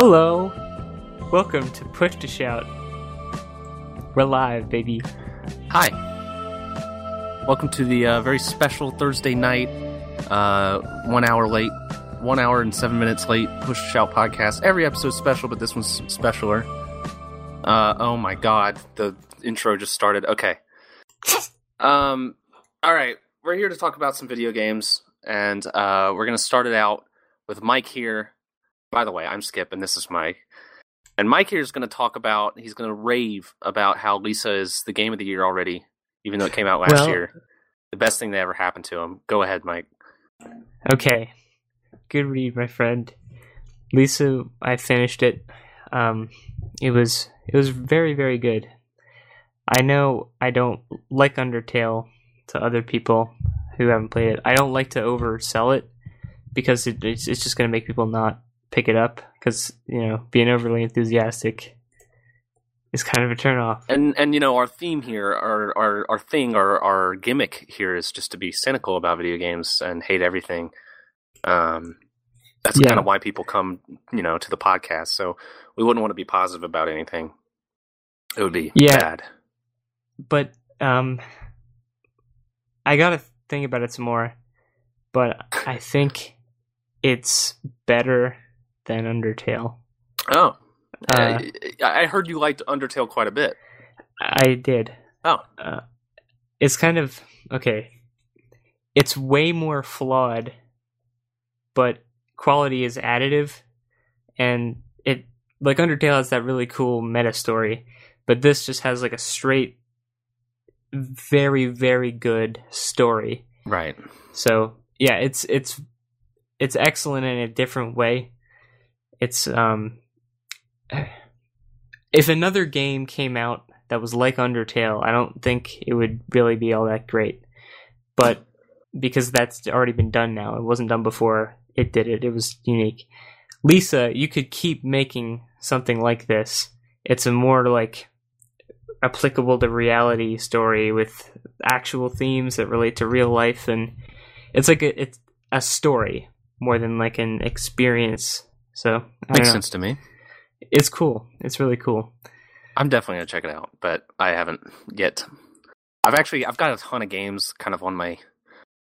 Hello. Welcome to Push to Shout. We're live, baby. Hi. Welcome to the uh, very special Thursday night, uh, one hour late, one hour and seven minutes late Push to Shout podcast. Every episode's special, but this one's specialer. Uh, oh my god, the intro just started. Okay. Um, all right, we're here to talk about some video games, and uh, we're gonna start it out with Mike here. By the way, I'm Skip, and this is Mike. And Mike here is going to talk about, he's going to rave about how Lisa is the game of the year already, even though it came out last Well- year. The best thing that ever happened to him. Go ahead, Mike. Okay. Good read, my friend. Lisa, I finished it. Um, it was it was very very good. I know I don't like Undertale to other people who haven't played it. I don't like to oversell it because it, it's it's just going to make people not pick it up because you know being overly enthusiastic is kind of a turnoff. And and you know our theme here, our our our thing, our our gimmick here is just to be cynical about video games and hate everything. Um, that's Yeah. kind of why people come, you know, to the podcast. So we wouldn't want to be positive about anything. It would be Yeah. bad. but um I gotta think about it some more. But I think it's better than Undertale. Oh, Uh, I I heard you liked Undertale quite a bit. I did. Oh, Uh, it's kind of okay. It's way more flawed, but quality is additive, and it like Undertale has that really cool meta story, but this just has like a straight, very very good story. right. So yeah, it's it's it's excellent in a different way. It's um if another game came out that was like Undertale, I don't think it would really be all that great. But because that's already been done now, it wasn't done before it did it. It was unique. Lisa, you could keep making something like this. It's a more like applicable to reality story with actual themes that relate to real life and it's like a, it's a story more than like an experience. So Makes sense to me. It's cool. It's really cool. I'm definitely gonna check it out, but I haven't yet. I've actually I've got a ton of games kind of on my.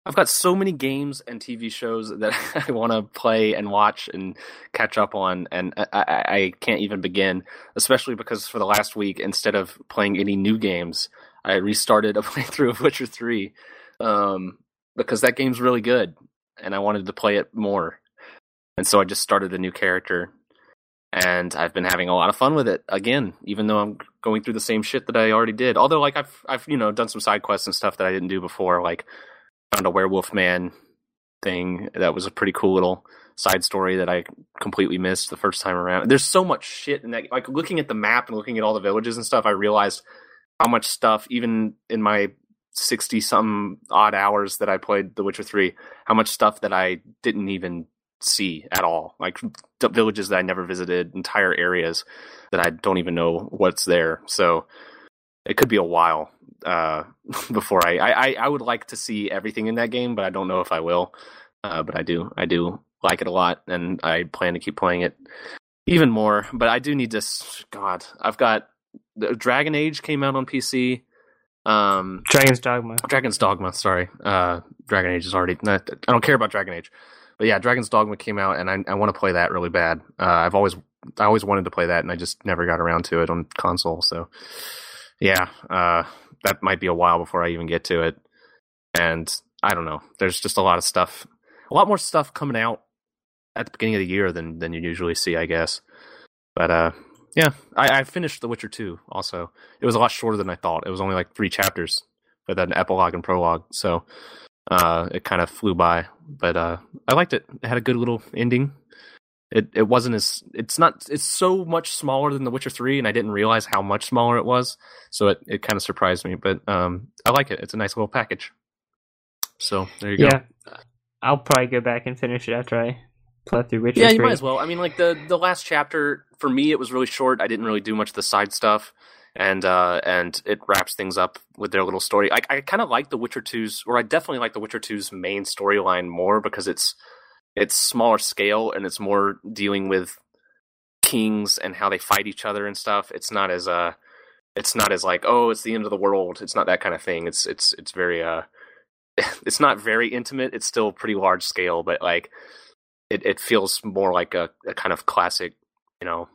I've got so many games and TV shows that I want to play and watch and catch up on, and I, I, I can't even begin. Especially because for the last week, instead of playing any new games, I restarted a playthrough of Witcher Three, um, because that game's really good, and I wanted to play it more, and so I just started a new character and I've been having a lot of fun with it again, even though I'm going through the same shit that I already did. Although, like I've I've you know done some side quests and stuff that I didn't do before, like found a werewolf man thing that was a pretty cool little side story that I completely missed the first time around. There's so much shit in that. Like looking at the map and looking at all the villages and stuff, I realized how much stuff, even in my sixty some odd hours that I played The Witcher Three, how much stuff that I didn't even see at all. Like d- villages that I never visited, entire areas that I don't even know what's there. So it could be a while uh, before I, I I- would like to see everything in that game, but I don't know if I will. Uh, but I do I do like it a lot, and I plan to keep playing it even more. But I do need this. God, I've got the Dragon Age came out on PC. Um, Dragon's Dogma. Dragon's Dogma. Sorry, uh, Dragon Age is already. I don't care about Dragon Age, but yeah, Dragon's Dogma came out, and I, I want to play that really bad. Uh, I've always, I always wanted to play that, and I just never got around to it on console. So, yeah, uh, that might be a while before I even get to it. And I don't know. There's just a lot of stuff, a lot more stuff coming out at the beginning of the year than than you usually see, I guess. But uh, yeah, I, I finished The Witcher 2 also. It was a lot shorter than I thought. It was only like three chapters, but then epilogue and prologue. So uh, it kind of flew by. But uh, I liked it. It had a good little ending. It it wasn't as it's not it's so much smaller than The Witcher 3 and I didn't realize how much smaller it was. So it, it kind of surprised me, but um I like it. It's a nice little package. So there you go. Yeah, I'll probably go back and finish it after I play through Witcher. Yeah, you 3. might as well. I mean, like the the last chapter for me, it was really short. I didn't really do much of the side stuff, and uh, and it wraps things up with their little story. I I kind of like The Witcher 2's, or I definitely like The Witcher 2's main storyline more because it's it's smaller scale and it's more dealing with kings and how they fight each other and stuff. It's not as uh it's not as like oh it's the end of the world. It's not that kind of thing. It's it's it's very uh it's not very intimate. It's still pretty large scale, but like it it feels more like a, a kind of classic, you know,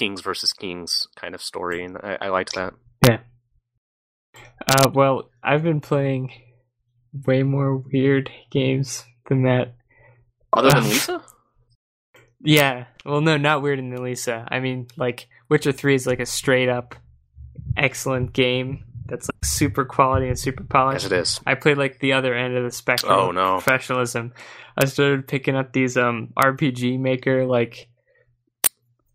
kings versus kings kind of story, and I, I liked that. Yeah. Uh, well, I've been playing way more weird games than that. Other than Lisa, Yeah. Well, no, not weird than Lisa. I mean, like Witcher Three is like a straight up excellent game that's like super quality and super polished. as it is. I played like the other end of the spectrum. Oh, no. Professionalism. I started picking up these um RPG maker like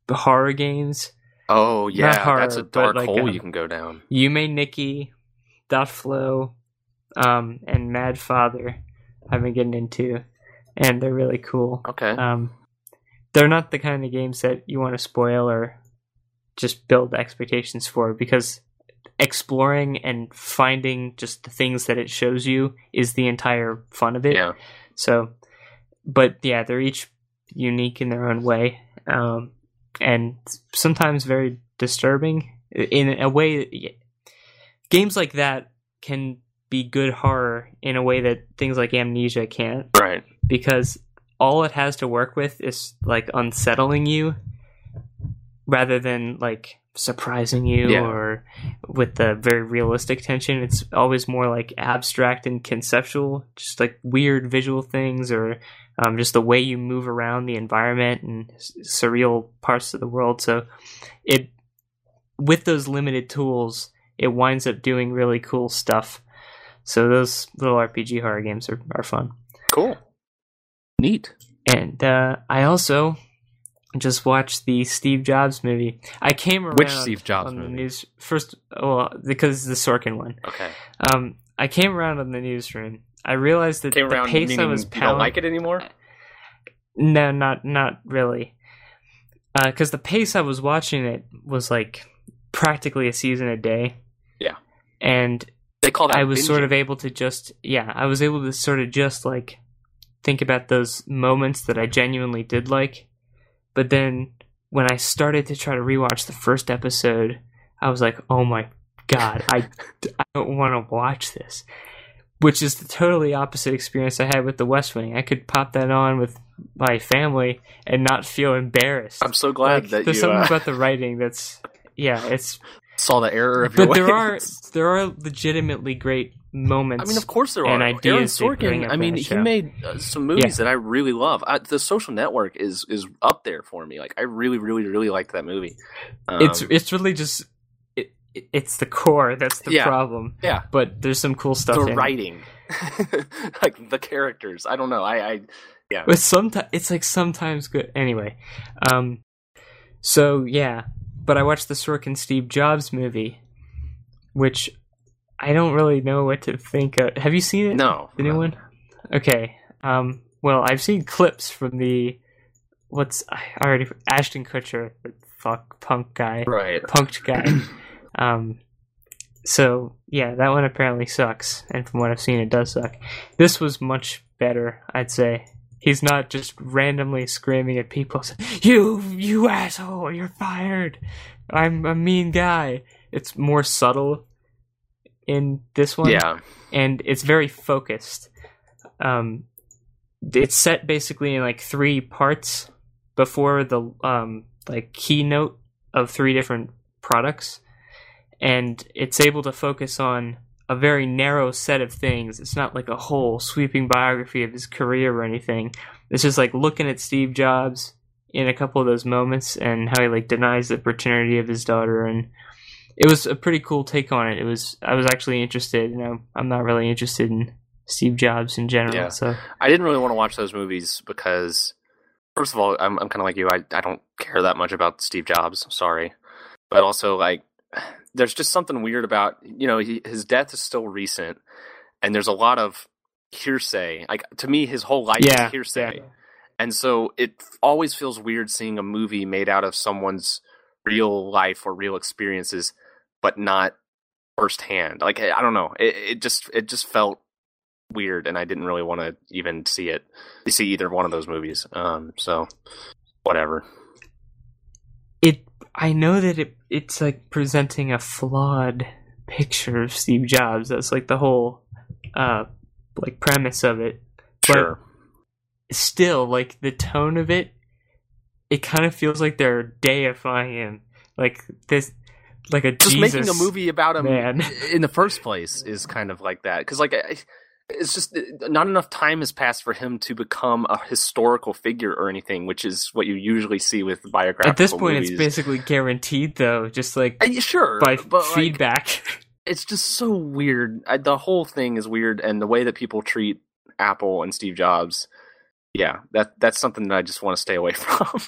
horror games. Oh yeah, horror, that's a dark like, hole uh, you can go down. Yume Nikki, Dot Flow, um, and Mad Father I've been getting into. And they're really cool. Okay. Um, they're not the kind of games that you want to spoil or just build expectations for because exploring and finding just the things that it shows you is the entire fun of it. yeah. So, but yeah, they're each unique in their own way, um, and sometimes very disturbing in a way. Games like that can be good horror in a way that things like Amnesia can't Right. because all it has to work with is like unsettling you rather than like surprising you Yeah. or with the very realistic tension it's always more like abstract and conceptual just like weird visual things or um, just the way you move around the environment and s- surreal parts of the world so it with those limited tools it winds up doing really cool stuff so those little rpg horror games are, are fun Cool. Neat. and uh, I also just watched the Steve Jobs movie. I came around Which Steve Jobs on the movie? news first. Well, because the Sorkin one. Okay. Um, I came around on the newsroom. I realized that Came the around pace I was you don't like it anymore. No, not not really. Uh, because the pace I was watching it was like practically a season a day. Yeah. And They call that. I was sort of able to just yeah, I was able to sort of just like think about those moments that I genuinely did like. But then when I started to try to rewatch the first episode, I was like, "Oh my god, I, I don't want to watch this." Which is the totally opposite experience I had with The West Wing. I could pop that on with my family and not feel embarrassed. I'm so glad Like, that there's you something uh, about the writing that's yeah, it's saw the error of your but there are there are legitimately great moments. I mean, of course there are. and Aaron ideas they Sorkin. I mean, he made uh, some movies that I really love. I, the Social Network is is up there for me. Like, I really, really, really liked that movie. Um, it's it's really just it's the core that's the Yeah. problem. yeah, But there's some cool stuff. the in it. writing, like the characters. I don't know. I, I yeah. But sometimes it's like sometimes good. Anyway, um, so yeah, but I watched the Sorkin Steve Jobs movie, which I don't really know what to think of. Have you seen it? No, Anyone? Okay. Um. Well, I've seen clips from the what's I already Ashton Kutcher, the fuck punk guy, Right. punked guy. um. So yeah, that one apparently sucks, and from what I've seen, it does suck. This was much better, I'd say. He's not just randomly screaming at people, "You, you asshole! You're fired! I'm a mean guy." It's more subtle in this one Yeah. and it's very focused. Um, it's set basically in like three parts before the um like keynote of three different products, and it's able to focus on a very narrow set of things. It's not like a whole sweeping biography of his career or anything. It's just like looking at Steve Jobs in a couple of those moments and how he like denies the paternity of his daughter and it was a pretty cool take on it. It was I was actually interested. You know, I'm not really interested in Steve Jobs in general. Yeah. So I didn't really want to watch those movies because, first of all, I'm I'm kind of like you. I I don't care that much about Steve Jobs. Sorry, but also like, there's just something weird about you know he, his death is still recent, and there's a lot of hearsay. Like to me, his whole life yeah, is hearsay, yeah. and so it always feels weird seeing a movie made out of someone's real life or real experiences, but not firsthand. Like I don't know. It, it just it just felt weird, and I didn't really want to even see it, see either one of those movies. Um, so whatever. I know that it it's like presenting a flawed picture of Steve Jobs. That's like the whole uh like premise of it. Sure. But still, like the tone of it, it kind of feels like they're deifying him. Like this like a just Jesus making a movie about him man. in the first place is kind of like that because like I- it's just not enough time has passed for him to become a historical figure or anything which is what you usually see with biographical At this point, movies. it's basically guaranteed, though, just like Uh, sure by but like, feedback. it's just so weird I, the whole thing is weird and the way that people treat apple and steve jobs yeah that that's something that i just want to stay away from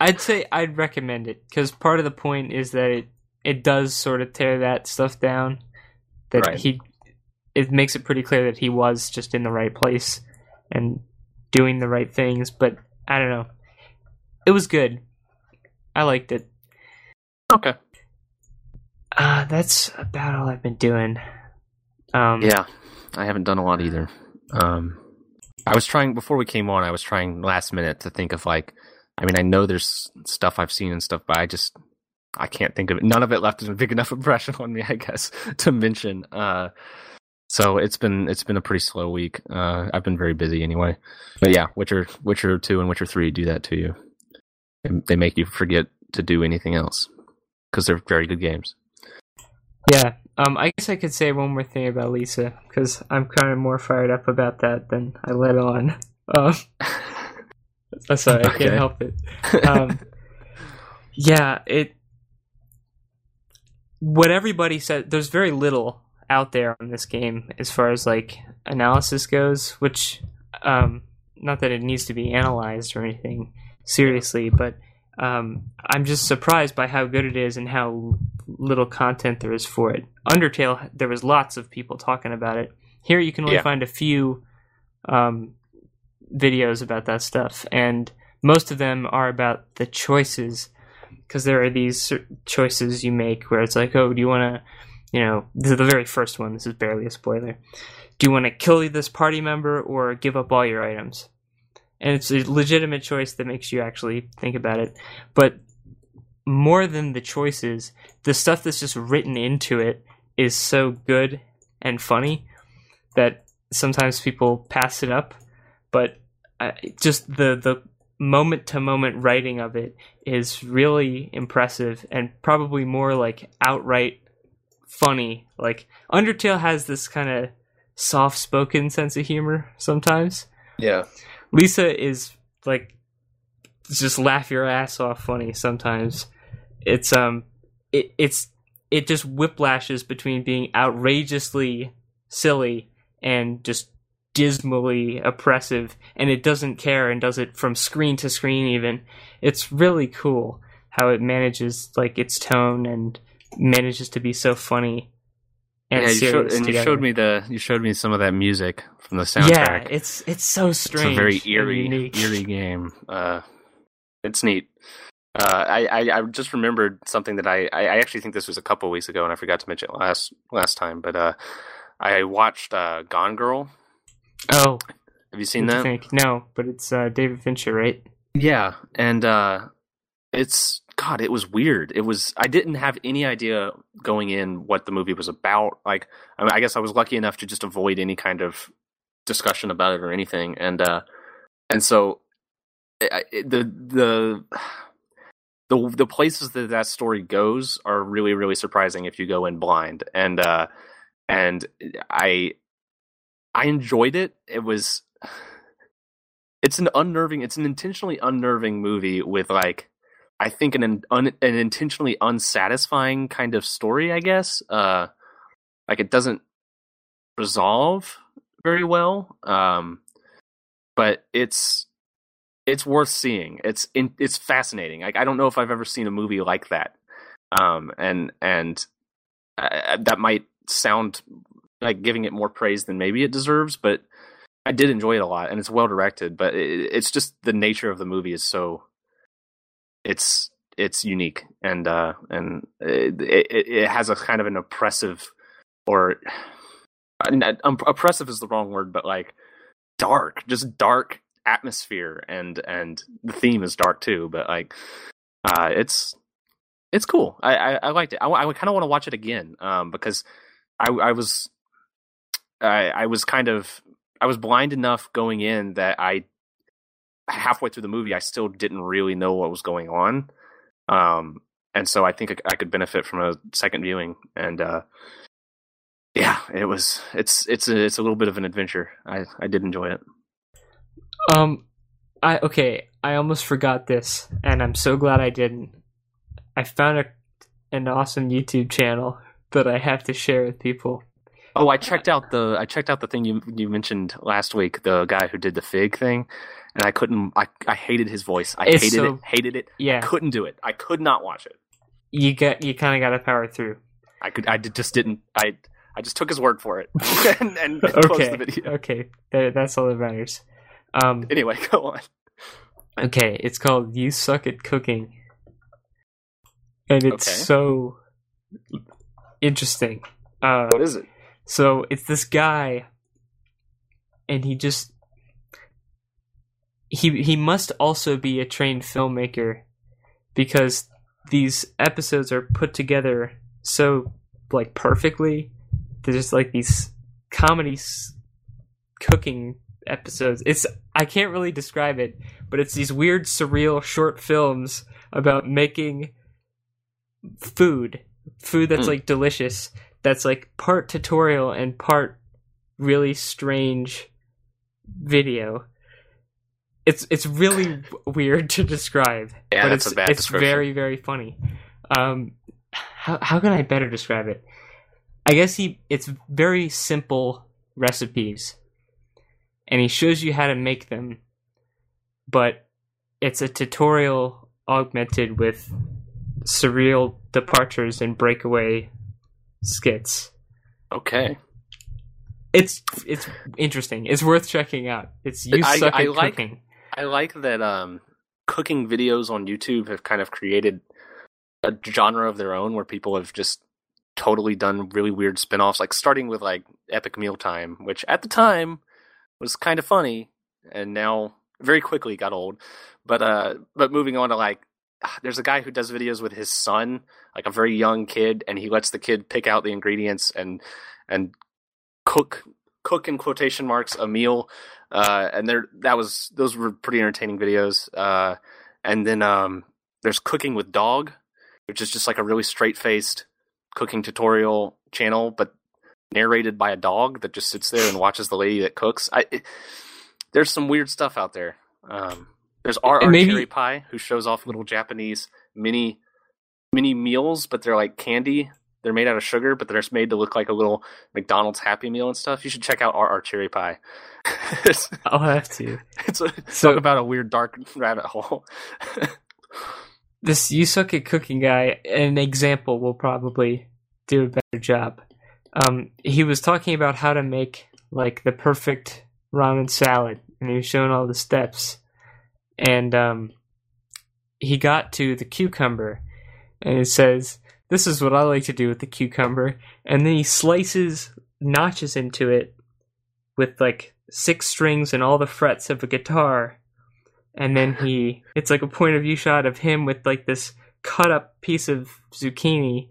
I'd say I'd recommend it because part of the point is that it it does sort of tear that stuff down. That Right. he, it makes it pretty clear that he was just in the right place and doing the right things. But I don't know, it was good. I liked it. okay Uh, that's about all I've been doing. Um, Yeah, I haven't done a lot either. Um, I was trying before we came on. I was trying last minute to think of like, I mean, I know there's stuff I've seen and stuff, but I just I can't think of it. None of it left a big enough impression on me, I guess, to mention. Uh, so it's been it's been a pretty slow week. Uh, I've been very busy anyway. But yeah, Witcher Witcher two and Witcher three do that to you. They- make you forget to do anything else because they're very good games. Yeah. Um, I guess I could say one more thing about Lisa because I'm kind of more fired up about that than I let on. Um, uh, sorry, I Okay. can't help it. Um, yeah, it. What everybody said, there's very little out there on this game as far as like analysis goes, which, um, not that it needs to be analyzed or anything seriously, but um, I'm just surprised by how good it is and how little content there is for it. Undertale, there was lots of people talking about it. Here, you can only Yeah. find a few um, videos about that stuff, and most of them are about the choices because there are these choices you make where it's like, oh, do you want to, you know, this is the very first one. This is barely a spoiler. Do you want to kill this party member or give up all your items? And it's a legitimate choice that makes you actually think about it. But more than the choices, the stuff that's just written into it is so good and funny that sometimes people pass it up. But uh, just the the moment to moment writing of it is really impressive and probably more like outright funny. Like Undertale has this kind of soft spoken sense of humor sometimes. Yeah. Lisa is like just laugh your ass off funny sometimes. It's um it it's it just whiplashes between being outrageously silly and just dismally oppressive and it doesn't care and does it from screen to screen even. It's really cool how it manages like its tone and manages to be so funny and yeah, you showed, and you showed me the you showed me some of that music from the soundtrack. Yeah, it's it's so strange. It's a very eerie, eerie game. Uh, it's neat. Uh, I, I I just remembered something that I, I actually think this was a couple weeks ago, and I forgot to mention it last last time. But uh, I watched uh, Gone Girl. Oh, Have you seen that? you think? No, but it's uh, David Fincher, right? Yeah, and uh, it's God. It was weird. It was. I didn't have any idea going in what the movie was about. Like, I, mean, I guess I was lucky enough to just avoid any kind of discussion about it or anything. And uh, and so I, I- the the the the places that that story goes are really really surprising if you go in blind. And uh, and I I enjoyed it. It was it's an unnerving it's an intentionally unnerving movie with like i think an un, an intentionally unsatisfying kind of story i guess. Uh like it doesn't resolve very well um but it's it's worth seeing. It's in, it's fascinating. Like i don't know if i've ever seen a movie like that. Um and and uh, that might sound like giving it more praise than maybe it deserves but I did enjoy it a lot, and it's well directed. But it, it's just the nature of the movie is so it's it's unique, and uh, and it, it, it has a kind of an oppressive or um, oppressive is the wrong word, but like dark, just dark atmosphere, and and the theme is dark too. But like uh, it's it's cool. I I, I liked it. I, I kind of want to watch it again um, because I I was I I was kind of I was blind enough going in that I halfway through the movie I still didn't really know what was going on. Um, and so I think I, could benefit from a second viewing. And uh, yeah, it was it's it's a, it's a little bit of an adventure. I I did enjoy it. Um, I okay. I almost forgot this, and I'm so glad I didn't. I found a, an awesome YouTube channel that I have to share with people. Oh, I checked out the I checked out the thing you you mentioned last week. The guy who did the fig thing, and I couldn't. I I hated his voice. I It's hated so- it. Hated it. Yeah, Couldn't do it. I could not watch it. you get you kind of got to power through. I could. I did- just didn't. I I just took his word for it and, and closed Okay, the video. okay, That- that's all that matters. Um, Anyway, go on. okay, it's called "You Suck at Cooking," and it's Okay. so interesting. Uh, What is it? So it's this guy, and he just he he must also be a trained filmmaker because these episodes are put together so like perfectly. They're just like these comedy cooking episodes. It's I can't really describe it, but it's these weird surreal short films about making food, food that's Hmm. like delicious that's like part tutorial and part really strange video. It's it's really weird to describe, Yeah, but it's it's very very funny. Um, how how can I better describe it? I guess he it's very simple recipes, and he shows you how to make them, but it's a tutorial augmented with surreal departures and breakaway skits. Okay. It's it's interesting. It's worth checking out. It's you I- suck I at like- cooking. I like that um, cooking videos on YouTube have kind of created a genre of their own where people have just totally done really weird spin-offs like starting with like Epic Mealtime, which at the time was kind of funny and now very quickly got old. But uh but moving on to like there's a guy who does videos with his son, like a very young kid, and he lets the kid pick out the ingredients and and cook cook in quotation marks a meal uh, and there that was those were pretty entertaining videos. Uh, and then um, there's cooking with dog, which is just like a really straight faced cooking tutorial channel, but narrated by a dog that just sits there and watches the lady that cooks. I it, there's some weird stuff out there. Um, there's R. R. Cherry Pie who shows off little Japanese mini mini meals, but they're like candy. They're made out of sugar, but they're just made to look like a little McDonald's Happy Meal and stuff. You should check out R. R. Cherry Pie. I'll have to. it's a, So- talk about a weird dark rabbit hole. This you suck at cooking guy, an example will probably do a better job. Um, he was talking about how to make like the perfect ramen salad, and he was showing all the steps. And um, he got to the cucumber, and it says, "This is what I like to do with the cucumber." And then he slices notches into it with like six strings and all the frets of a guitar and then he it's like a point of view shot of him with like this cut up piece of zucchini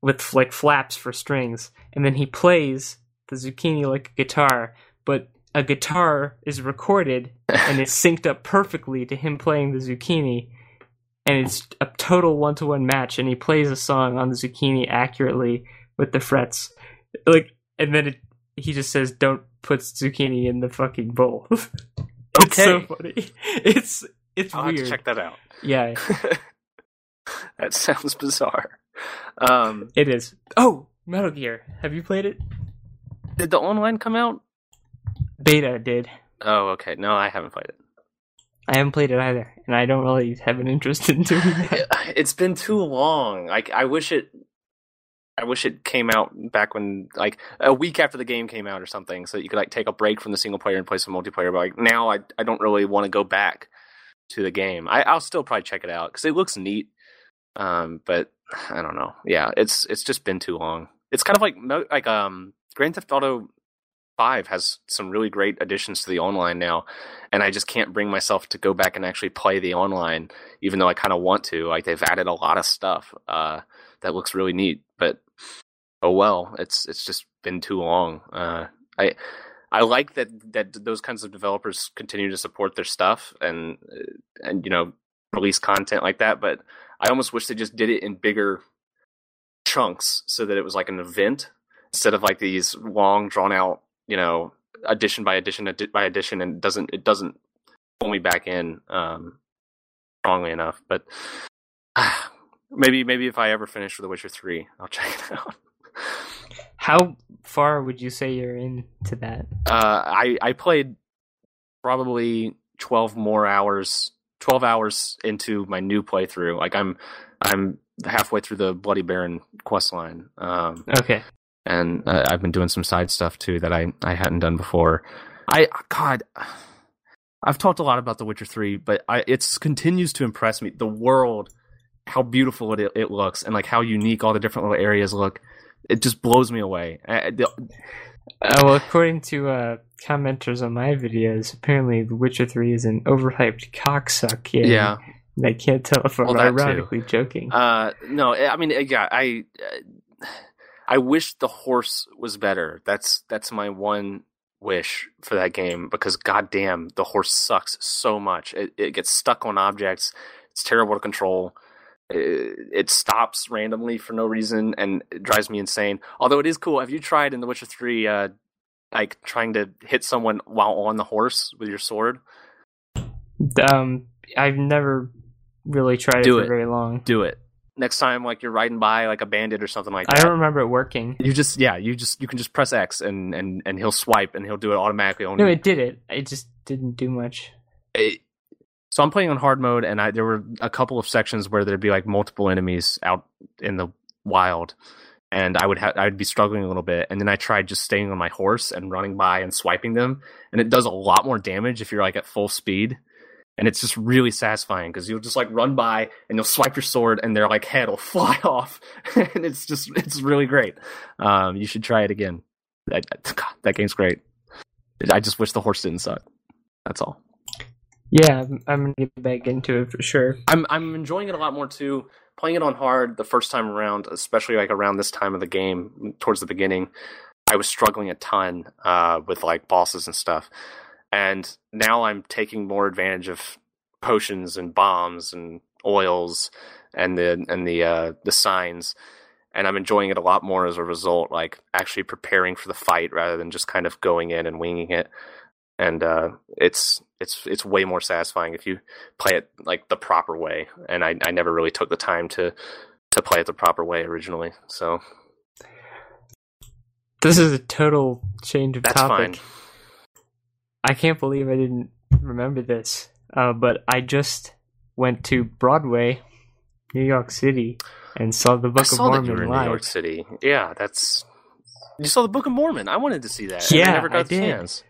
with like flaps for strings and then he plays the zucchini like a guitar but a guitar is recorded and it's synced up perfectly to him playing the zucchini and it's a total one-to-one match and he plays a song on the zucchini accurately with the frets like and then it, he just says don't put zucchini in the fucking bowl it's so Okay. funny it's it's I'll weird to check that out. yeah that sounds bizarre. Um, it is oh metal gear have you played it did the online come out? Beta did Oh, okay. No, I haven't played it. i haven't played it either and i don't really have an interest in doing that It's been too long. Like I wish it. I wish it came out back when, like, a week after the game came out or something, so you could like take a break from the single player and play some multiplayer. But like now, I I don't really want to go back to the game. I, I'll still probably check it out because it looks neat. Um, but I don't know. Yeah, it's it's just been too long. It's kind of like like um Grand Theft Auto Five has some really great additions to the online now, and I just can't bring myself to go back and actually play the online, even though I kind of want to. Like they've added a lot of stuff uh, that looks really neat, but oh well, it's it's just been too long. Uh, I I like that that those kinds of developers continue to support their stuff and and you know release content like that, but I almost wish they just did it in bigger chunks so that it was like an event instead of like these long drawn out you know addition by addition by addition and it doesn't it doesn't pull me back in um strongly enough but uh, maybe maybe if i ever finish with the witcher 3 i'll check it out. How far would you say you're into that? Uh i i played probably 12 more hours 12 hours into my new playthrough like i'm i'm halfway through the bloody baron quest line um okay and uh, I've been doing some side stuff too that I I hadn't done before. I God, I've talked a lot about The Witcher Three, but I it continues to impress me. The world, how beautiful it it looks, and like how unique all the different little areas look. It just blows me away. Uh, the, uh, well, according to uh, commenters on my videos, apparently The Witcher Three is an overhyped cocksuck. Yeah. I can't tell if I'm well, ironically joking. Uh, no, I mean, yeah, I uh, I wish the horse was better. That's that's my one wish for that game because goddamn, the horse sucks so much. It, it gets stuck on objects. It's terrible to control. It, it, stops randomly for no reason and it drives me insane. Although it is cool. Have you tried in The Witcher Three, uh, like trying to hit someone while on the horse with your sword? Um, I've never really tried Do it for very long. Do it next time like you're riding by like a bandit or something like that. I don't remember it working. You just yeah, you just you can just press X and and and he'll swipe and he'll do it automatically. On no, it did it. It just didn't do much. It, so I'm playing on hard mode, and I there were a couple of sections where there'd be like multiple enemies out in the wild, and I would have I'd be struggling a little bit, and then I tried just staying on my horse and running by and swiping them, and it does a lot more damage if you're like at full speed and it's just really satisfying because you'll just like run by and you'll swipe your sword and their like head will fly off. And it's just it's really great. Um, you should try it again. That, God, that game's great. I just wish the horse didn't suck. That's all. Yeah i'm, I'm gonna get back into it for sure. I'm i'm enjoying it a lot more too. Playing it on hard the first time around especially like around this time of the game towards the beginning i was struggling a ton uh, with like bosses and stuff and now I'm taking more advantage of potions and bombs and oils and the and the uh, the signs, and I'm enjoying it a lot more as a result. Like actually preparing for the fight rather than just kind of going in and winging it. And uh, it's it's it's way more satisfying if you play it like the proper way. And I, I never really took the time to to play it the proper way originally. So this is a total change of That's topic. Fine. I can't believe I didn't remember this. Uh, but I just went to Broadway, New York City, and saw the Book I of saw Mormon that you were in live. New York City. Yeah, that's. You saw the Book of Mormon. I wanted to see that. Yeah, I never got I the did. chance.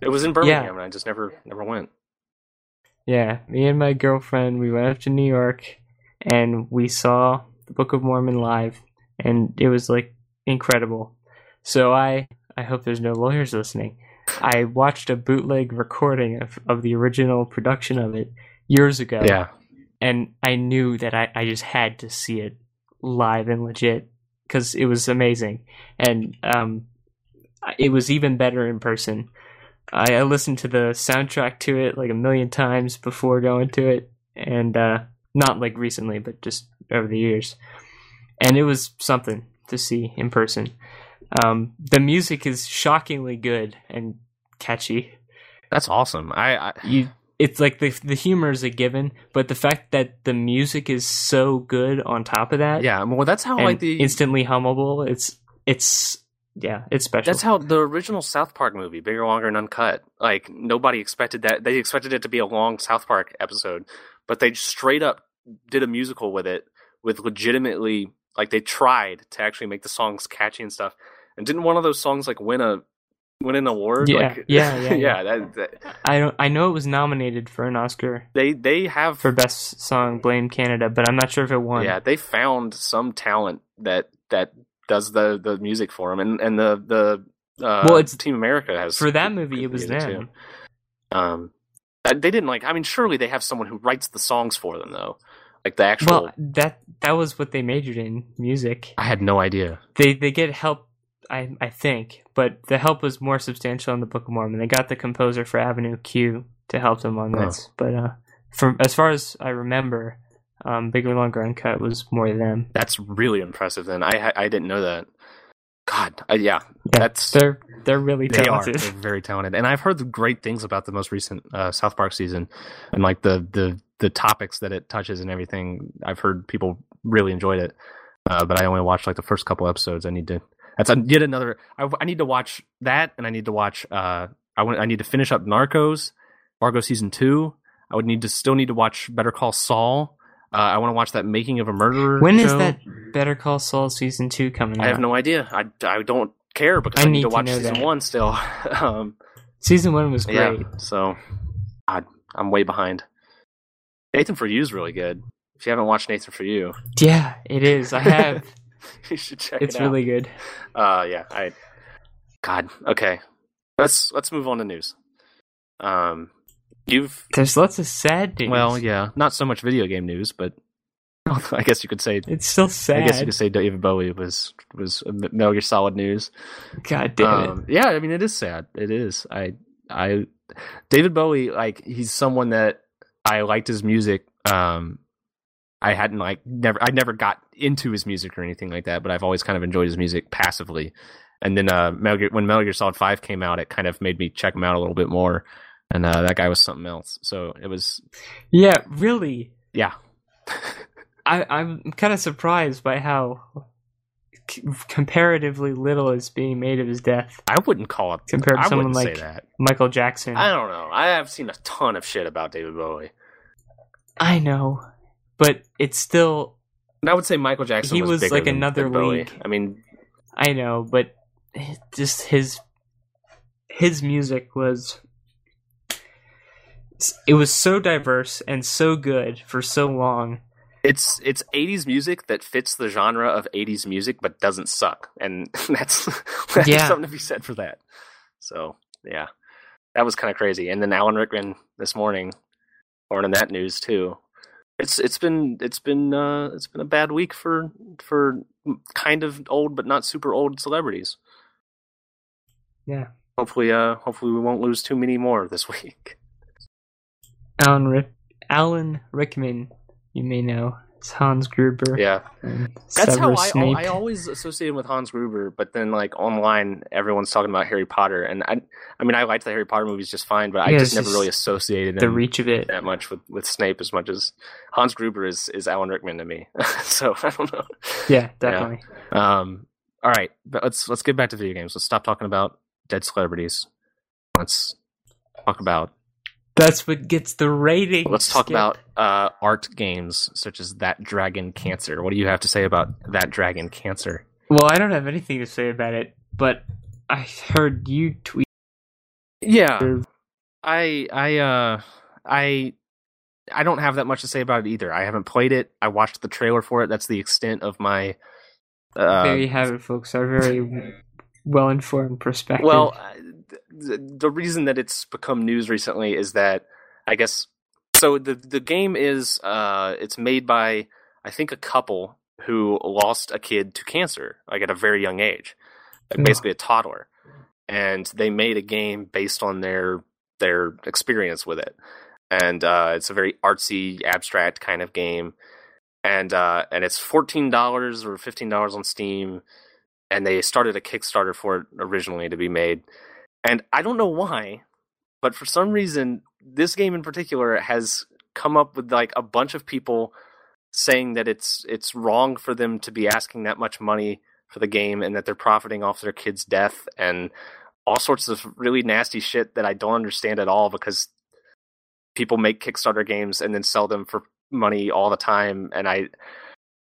It was in Birmingham, Yeah. and I just never never went. Yeah, me and my girlfriend, we went up to New York and we saw the Book of Mormon live, and it was like incredible. So I, I hope there's no lawyers listening. I watched a bootleg recording of, of the original production of it years ago. Yeah, And I knew that I, I just had to see it live and legit because it was amazing. And um, it was even better in person. I, I listened to the soundtrack to it like a million times before going to it. And uh, not like recently, but just over the years. And it was something to see in person. Um, the music is shockingly good and catchy. that's awesome. I, I You, it's like the the humor is a given, but the fact that the music is so good on top of that, yeah. Well, that's how like the instantly hummable. It's it's yeah, it's special. That's how the original South Park movie, bigger, longer, and uncut. Like nobody expected that. They expected it to be a long South Park episode, but they straight up did a musical with it, with legitimately like they tried to actually make the songs catchy and stuff. And didn't one of those songs like win a win an award? Yeah, like, yeah, yeah, yeah. yeah. That, that, I don't. I know it was nominated for an Oscar they they have for best song, Blame Canada, but I'm not sure if it won. yeah they found some talent that that does the the music for them, and and the the uh, Well, it's- Team America has For that movie, it was them. too. Um, uh, they didn't like. I mean, surely they have someone who writes the songs for them, though. Like the actual. Well, that that was what they majored in music. I had no idea. They they get help, I I think, but the help was more substantial in the Book of Mormon. They got the composer for Avenue Q to help them on Oh. this, but uh, from as far as I remember, um, Bigger, Longer, Uncut was more them. That's really impressive. Then I I didn't know that. God, uh, yeah, Yeah, that's they're they're really they are talented. They're very talented, and I've heard great things about the most recent uh, South Park season, and like the the the topics that it touches and everything. I've heard people really enjoyed it, uh, but I only watched like the first couple episodes. I need to. That's a, yet another. I, I need to watch that, and I need to watch. Uh, I want. I need to finish up Narcos, Fargo season two. I would need to still need to watch Better Call Saul. Uh, I want to watch that Making of a Murderer. When is show. that Better Call Saul season two coming out? I have no idea. I, I don't care because I I, need, need to watch season that. one still. um, Season one was great. yeah, so God, I'm way behind. Nathan for You is really good. If you haven't watched Nathan for You, Yeah, it is. I have. you should check it's it out. really good. Uh, yeah, I. God, okay. Let's let's move on to news. Um, you've There's lots of sad news. well, yeah, not so much video game news, but I guess you could say. it's still sad. I guess you could say David Bowie was was Metal Gear Solid news. God damn it. Um, yeah, I mean it is sad. It is. I I David Bowie like he's someone that I liked his music. Um I hadn't like never I never got into his music or anything like that, but I've always kind of enjoyed his music passively. And then uh Metal Gear, when Metal Gear Solid 5 came out, it kind of made me check him out a little bit more. And uh that guy was something else. So it was Yeah, really. yeah. I, I'm kind of surprised by how c- comparatively little is being made of his death I wouldn't call it compared to I someone wouldn't like say that. Michael Jackson. I don't know. I have seen a ton of shit about David Bowie. I know, but it's still. And I would say Michael Jackson He was, was bigger like than- another than league. I mean, I know, but just his his music was. It was so diverse and so good for so long. it's it's 80s music that fits the genre of 80s music but doesn't suck. And that's that's Yeah. something to be said for that. So, yeah. That was kind of crazy. And then Alan Rickman this morning or in that news too. It's it's been it's been uh it's been a bad week for for kind of old but not super old celebrities. Yeah, Hopefully uh hopefully we won't lose too many more this week. Alan Rick, Alan Rickman, you may know, it's Hans Gruber. Yeah. and That's how I, Snape. I always associate him with Hans Gruber, but then like online, everyone's talking about Harry Potter, and I, I mean, I liked the Harry Potter movies just fine, but I just never just really associated the him reach of it. that much with, with Snape as much as Hans Gruber is is Alan Rickman to me. so I don't know. Yeah, definitely. Um, all right, but let's let's get back to video games. Let's stop talking about dead celebrities. Let's talk about That's what gets the rating. let's talk Skip. about uh, art games such as That Dragon Cancer. What do you have to say about That Dragon Cancer? Well, I don't have anything to say about it, but I heard you tweet. Yeah, I I uh I I don't have that much to say about it either. I haven't played it. I watched the trailer for it. That's the extent of my uh there you have it, folks. Our very well informed perspective. well, the, reason that it's become news recently is that I guess so the the game is uh it's made by I think a couple who lost a kid to cancer like at a very young age. Like basically a toddler. And they made a game based on their their experience with it. And uh, it's a very artsy, abstract kind of game. And uh, and it's fourteen dollars or fifteen dollars on Steam. And they started a Kickstarter for it originally to be made. And I don't know why, but for some reason, this game in particular has come up with like a bunch of people saying that it's it's wrong for them to be asking that much money for the game and that they're profiting off their kid's death and all sorts of really nasty shit that I don't understand at all because people make Kickstarter games and then sell them for money all the time and I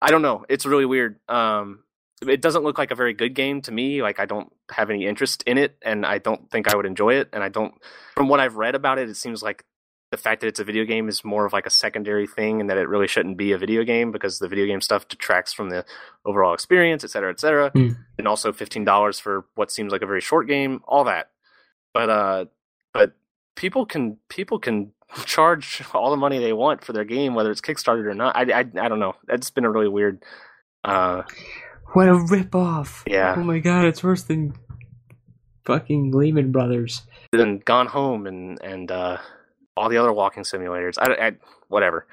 I don't know, it's really weird. Um it doesn't look like a very good game to me. Like I don't have any interest in it and I don't think I would enjoy it and I don't from what I've read about it it seems like the fact that it's a video game is more of like a secondary thing, and that it really shouldn't be a video game because the video game stuff detracts from the overall experience, et cetera, et cetera. Mm. And also fifteen dollars for what seems like a very short game, all that. But uh, but people can people can charge all the money they want for their game, whether it's Kickstarted or not. I I, I don't know. It's been a really weird. Uh, What a ripoff! Yeah. Oh my god, it's worse than fucking Lehman Brothers. then Gone Home and and uh, all the other walking simulators. I, I whatever.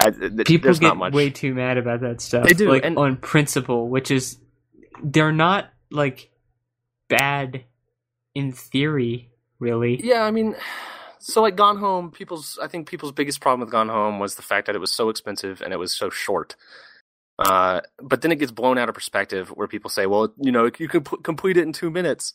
I, th- People get not much. way too mad about that stuff. They do, like and- on principle, which is they're not like bad in theory, really. Yeah, I mean, so like Gone Home, people's I think people's biggest problem with Gone Home was the fact that it was so expensive and it was so short. Uh, but then it gets blown out of perspective where people say, "Well, you know, you can p- complete it in two minutes."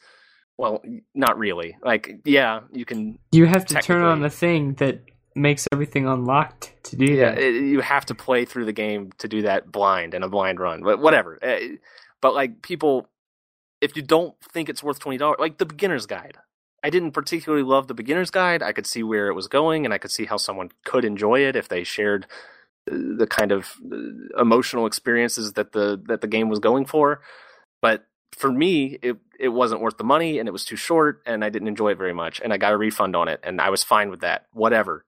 Well, not really. Like, yeah, you can. You have to turn on the thing that makes everything unlocked to do Yeah, that. it, you have to play through the game to do that blind and a blind run, but whatever. Eh, But like people, if you don't think it's worth twenty dollars, like the beginner's guide. I didn't particularly love the beginner's guide. I could see where it was going, and I could see how someone could enjoy it if they shared the kind of uh, emotional experiences that the that the game was going for. But for me, it it wasn't worth the money, and it was too short, and I didn't enjoy it very much, and I got a refund on it, and I was fine with that. Whatever.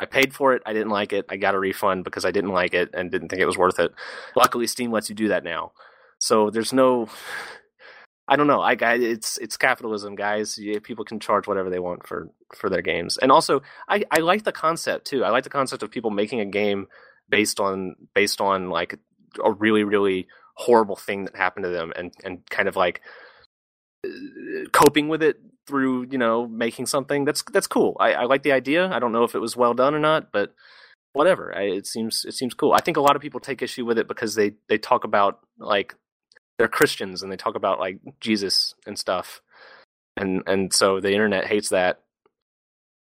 I paid for it. I didn't like it. I got a refund because I didn't like it and didn't think it was worth it. Luckily, Steam lets you do that now. So there's no. I don't know. I, I it's it's capitalism, guys. People can charge whatever they want for for their games, and also I I like the concept too. I like the concept of people making a game based on based on like a really really horrible thing that happened to them, and and kind of like uh, coping with it through you know making something that's that's cool. I, I like the idea. I don't know if it was well done or not, but whatever. I, it seems it seems cool. I think a lot of people take issue with it because they they talk about like they're Christians and they talk about like Jesus and stuff, and and so the internet hates that.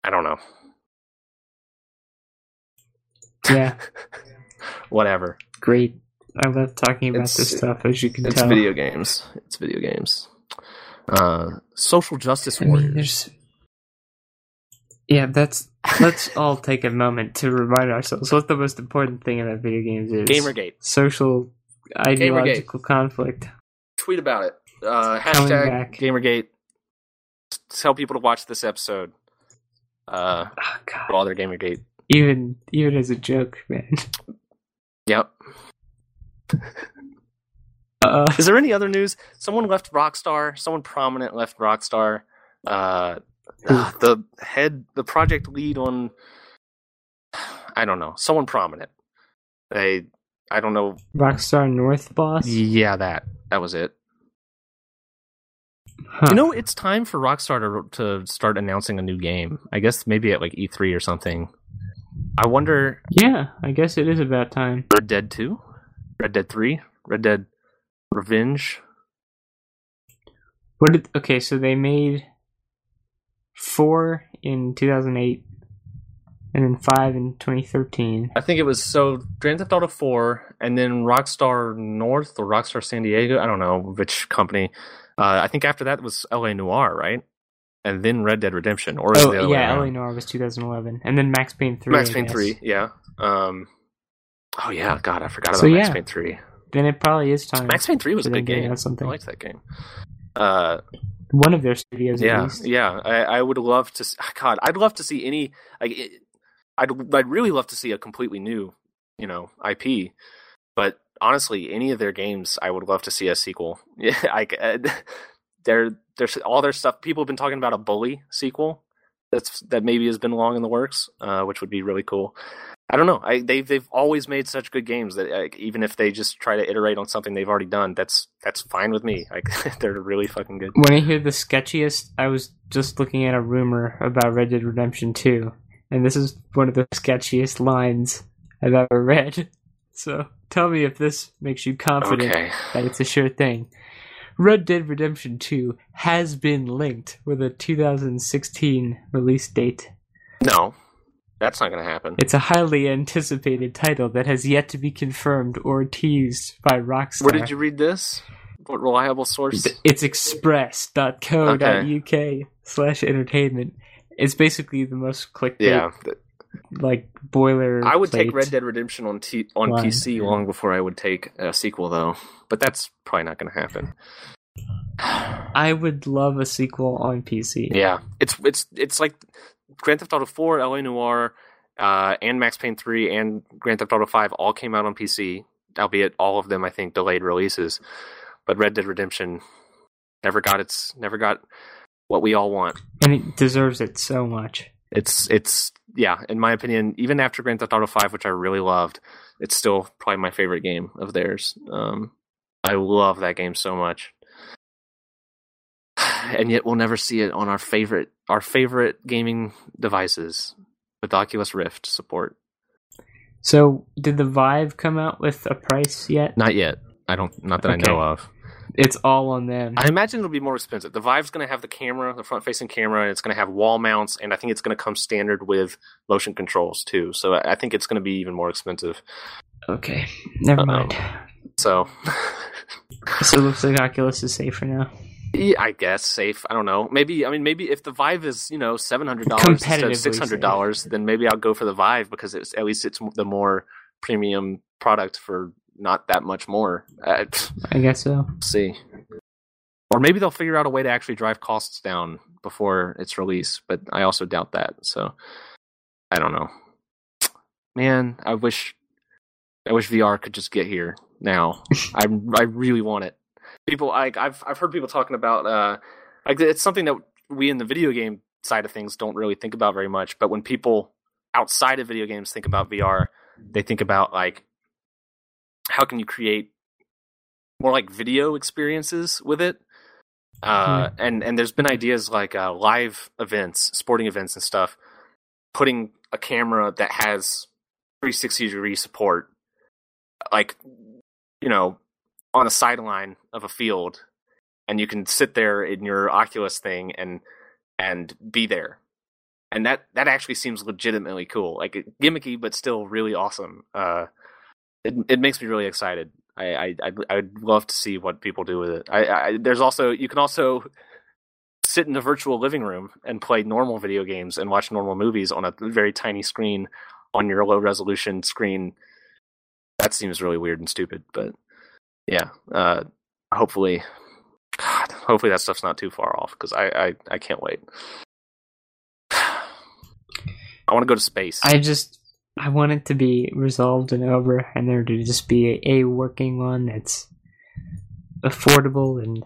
I don't know. Yeah, Whatever. great. I love talking about It's- this stuff, as you can It's tell. It's video games. It's video games. Uh, social justice I mean, warriors. there's. Yeah, that's. Let's all take a moment to remind ourselves what the most important thing about video games is. Gamergate. Social ideological conflict. Tweet about it. Uh, hashtag back. Gamergate. Tell people to watch this episode. Uh, Oh, God. while they're Gamergate. Even even as a joke, man. Yep. Uh, Is there any other news? Someone left Rockstar. Someone prominent left Rockstar. Uh, uh, the head, the project lead on. I don't know. Someone prominent. They. I don't know. Rockstar North boss. Yeah, that. That was it. Huh. You know, it's time for Rockstar to, to start announcing a new game. I guess maybe at like E3 or something. I wonder. Yeah, I guess it is about time. Red Dead 2? Red Dead 3? Red Dead Revenge? What did? Okay, so they made four in 2008, and then five in 2013. I think it was so Grand Theft Auto 4 and then Rockstar North or Rockstar San Diego. I don't know which company. Uh, I think after that was LA Noire, right? And then Red Dead Redemption. Or is it the Oh yeah? LA Noire was 2011, and then Max Payne 3. Max I Payne guess. 3, yeah. Um, oh, yeah. God, I forgot about So, Max yeah. Payne 3. Then it probably is time. Max Payne 3 was a good game. something. I liked that game. Uh, One of their studios, at yeah, least. yeah. I, I would love to. s- God, I'd love to see any. Like, it, I'd I'd really love to see a completely new, you know, IP. But honestly, any of their games, I would love to see a sequel. Yeah, like they're there's all their stuff. People have been talking about a bully sequel. That's that maybe has been long in the works, uh, which would be really cool. I don't know. I they've they've always made such good games that like, even if they just try to iterate on something they've already done, that's that's fine with me. Like they're really fucking good. When I hear the sketchiest, I was just looking at a rumor about Red Dead Redemption 2, and this is one of the sketchiest lines I've ever read. So tell me if this makes you confident Okay. that it's a sure thing. Red Dead Redemption 2 has been linked with a 2016 release date. No, that's not going to happen. It's a highly anticipated title that has yet to be confirmed or teased by Rockstar. Where did you read this? What reliable source? It's express.co.uk slash entertainment. It's basically the most clickbait, Yeah, like boiler. I would take. Red Dead Redemption on T- on. PC long before I would take a sequel, though. But that's probably not going to happen. I would love a sequel on PC. Yeah, it's it's it's like Grand Theft Auto 4, LA Noire, uh, and Max Payne 3, and Grand Theft Auto 5 all came out on PC, albeit all of them I think delayed releases. But Red Dead Redemption never got its never got what we all want. and it deserves it so much. It's it's yeah, in my opinion, even after Grand Theft Auto 5, which I really loved, it's still probably my favorite game of theirs. Um, I love that game so much. And yet we'll never see it on our favorite our favorite gaming devices with Oculus Rift support. So, did the Vive come out with a price yet? Not yet. I don't not that I know of. It's all on them. I imagine it'll be more expensive. The Vive's going to have the camera, the front facing camera, and it's going to have wall mounts, and I think it's going to come standard with motion controls too. So I I think it's going to be even more expensive. Okay, never Uh-oh. mind. So So it looks like Oculus is safe for now. Yeah, I guess safe. I don't know. Maybe I mean maybe if the Vive is you know seven hundred dollars instead of six hundred dollars, then maybe I'll go for the Vive because it's at least it's the more premium product for not that much more. Uh, I guess so. see, or maybe they'll figure out a way to actually drive costs down before its release, but I also doubt that. So I don't know. Man, I wish I wish VR could just get here now. I I really want it. People, like I've I've heard people talking about uh, like it's something that we in the video game side of things don't really think about very much. But when people outside of video games think about VR, they think about like how can you create more like video experiences with it. Uh, and and there's been ideas like uh, live events, sporting events and stuff, putting a camera that has 360 degree support, like you know, on the sideline of a field, and you can sit there in your Oculus thing and and be there, and that that actually seems legitimately cool, like gimmicky but still really awesome. Uh, it it makes me really excited. I I I'd, love to see what people do with it. I, I there's also you can also sit in a virtual living room and play normal video games and watch normal movies on a very tiny screen on your low resolution screen. That seems really weird and stupid, but yeah. Uh, hopefully, God, hopefully that stuff's not too far off because I, I I can't wait. I want to go to space. I just I want it to be resolved and over, and there to just be a, a working one that's affordable and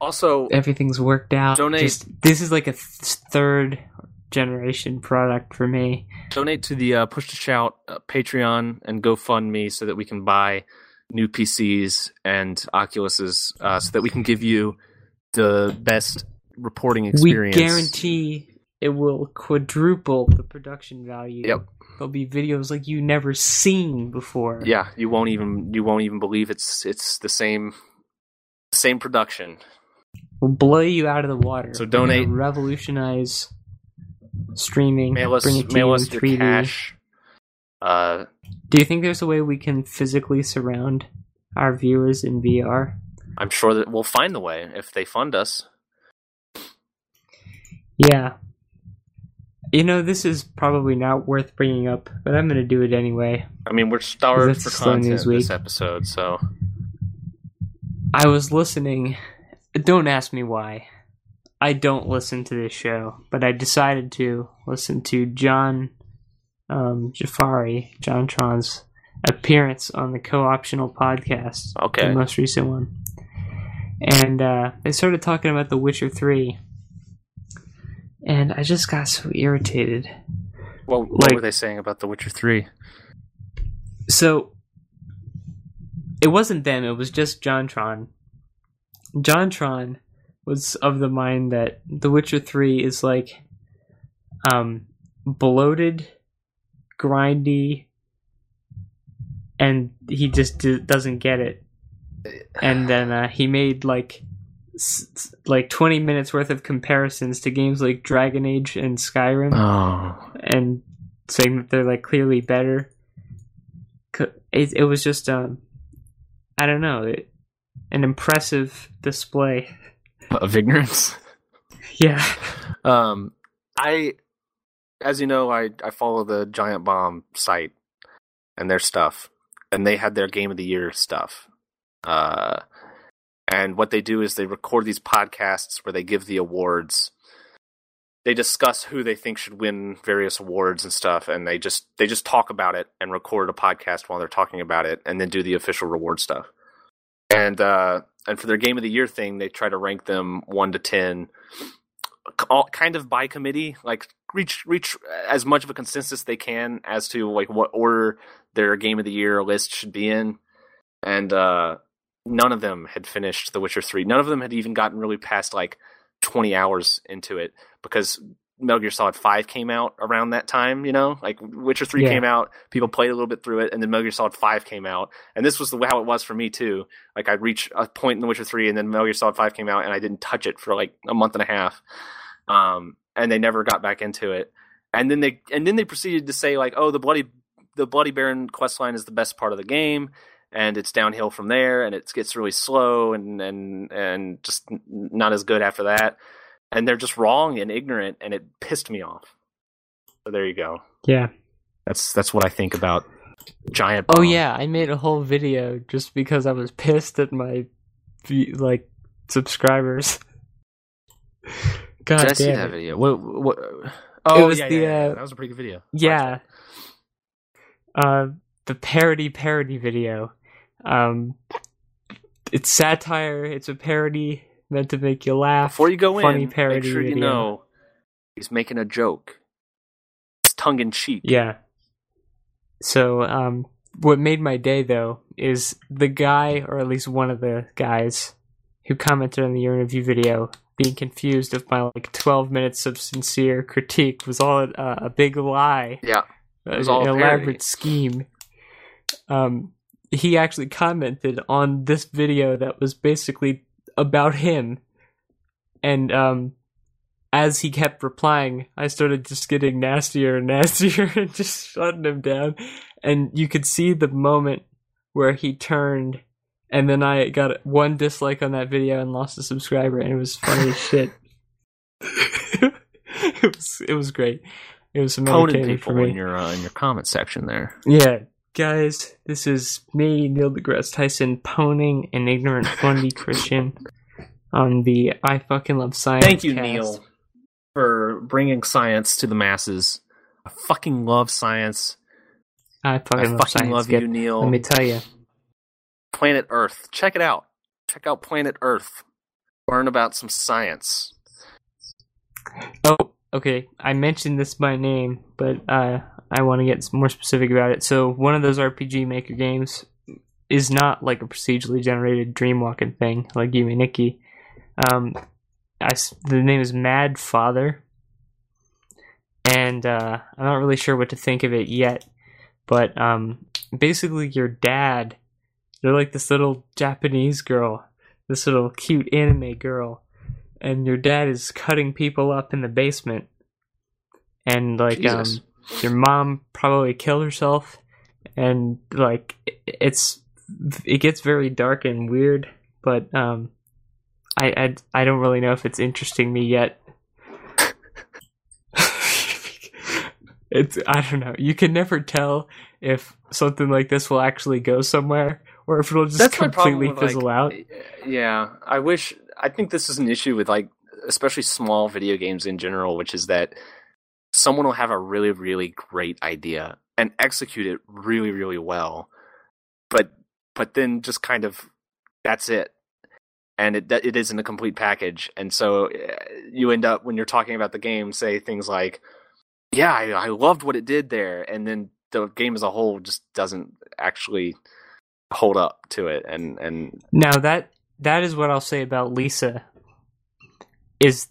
also, everything's worked out. Donate- Just, this is like a th- third generation product for me. donate to the uh, Push to Shout uh, Patreon and GoFundMe so that we can buy new PCs and Oculuses uh, so that we can give you the best reporting experience. We guarantee it will quadruple the production value. Yep. There'll be videos like you never seen before. Yeah, you won't even you won't even believe it's it's the same same production. We'll blow you out of the water. So donate. revolutionize streaming. Mail us bring it to mail you us your 3D. cash. Uh, Do you think there's a way we can physically surround our viewers in VR? I'm sure that we'll find the way if they fund us. Yeah. You know, this is probably not worth bringing up, but I'm going to do it anyway. I mean, we're starved for content this week. episode, so I was listening. Don't ask me why. I don't listen to this show, but I decided to listen to John um, Jafari, Jontron's appearance on the co-optional podcast, okay. the most recent one. And uh, they started talking about The Witcher 3. And I just got so irritated. What, what like- were they saying about The Witcher Three? So it wasn't them, it was just Jontron. Jontron was of the mind that The Witcher 3 is like um bloated, grindy, and he just d- doesn't get it. And then uh, he made like like 20 minutes worth of comparisons to games like Dragon Age and Skyrim Oh, and saying that they're like clearly better. It, it was just um, I don't know, it, an impressive display. of ignorance. Yeah, Um, I as you know, I I follow the Giant Bomb site and their stuff, and they had their Game of the Year stuff. Uh, and what they do is they record these podcasts where they give the awards. They discuss who they think should win various awards and stuff, and they just they just talk about it and record a podcast while they're talking about it, and then do the official reward stuff. And uh, and for their Game of the Year thing, they try to rank them one to ten, all, kind of by committee, like reach reach as much of a consensus they can as to like what order their Game of the Year list should be in. And uh, none of them had finished The Witcher 3. None of them had even gotten really past like 20 hours into it because Metal Gear Solid 5 came out around that time, you know? Like Witcher 3 Yeah. came out, people played a little bit through it, and then Metal Gear Solid 5 came out. And this was the, how it was for me too. Like I'd reach a point in The Witcher 3 and then Metal Gear Solid 5 came out and I didn't touch it for like a month and a half. Um, and they never got back into it. And then they and then they proceeded to say like, "Oh, the bloody the Bloody Baron questline is the best part of the game." And it's downhill from there and it gets really slow and and and just not as good after that and they're just wrong and ignorant and it pissed me off so there you go Yeah. that's that's what i think about giant Oh yeah, I made a whole video just because I was pissed at my like subscribers. God did i see damn that it. video what, what oh was yeah, the, yeah, yeah, uh, that was a pretty good video Yeah. Uh, the parody parody video. Um, it's satire. It's a parody meant to make you laugh. before you go funny in parody make sure you video. know he's making a joke it's tongue-in-cheek Yeah. So, um, what made my day though is the guy, or at least one of the guys, who commented on the interview video, being confused if my like 12 minutes of sincere critique was all a, a big lie, yeah It was an all a elaborate scheme. Um, he actually commented on this video that was basically about him, and um, as he kept replying, I started just getting nastier and nastier and just shutting him down. And you could see the moment where he turned, and then I got one dislike on that video and lost a subscriber, and it was funny as shit. it was it was great. It was some poning entertaining for people me. in your uh, in your comment section there Yeah, guys, this is me, Neil deGrasse Tyson, poning an ignorant fundy Christian on the I fucking love science. Thank you, cast. Neil, for bringing science to the masses. I fucking love science. I I fucking love fucking love you, Neil. Let me tell you. Planet Earth. Check it out. Check out Planet Earth. Learn about some science. Oh, okay. I mentioned this by name, but uh, I want to get more specific about it. So, one of those RPG Maker games is not like a procedurally generated dream walking thing like and Nikki. Um, I the name is Mad Father, and uh, I'm not really sure what to think of it yet. But um, basically, your dad, you're like this little Japanese girl, this little cute anime girl, and your dad is cutting people up in the basement, and like Jesus. um, your mom probably killed herself, and like it's it gets very dark and weird, but um, I I, I don't really know if it's interesting me yet. it's I don't know. You can never tell if something like this will actually go somewhere or if it'll just That's completely with, like, fizzle out. Yeah, I wish. I think this is an issue with like, especially small video games in general, which is that someone will have a really, really great idea and execute it really, really well, but but then just kind of that's it, and it it isn't a complete package, and so uh, you end up when you're talking about the game, say things like, "Yeah, I, I loved what it did there," and then the game as a whole just doesn't actually hold up to it, and and Now that that is what I'll say about Lisa. Is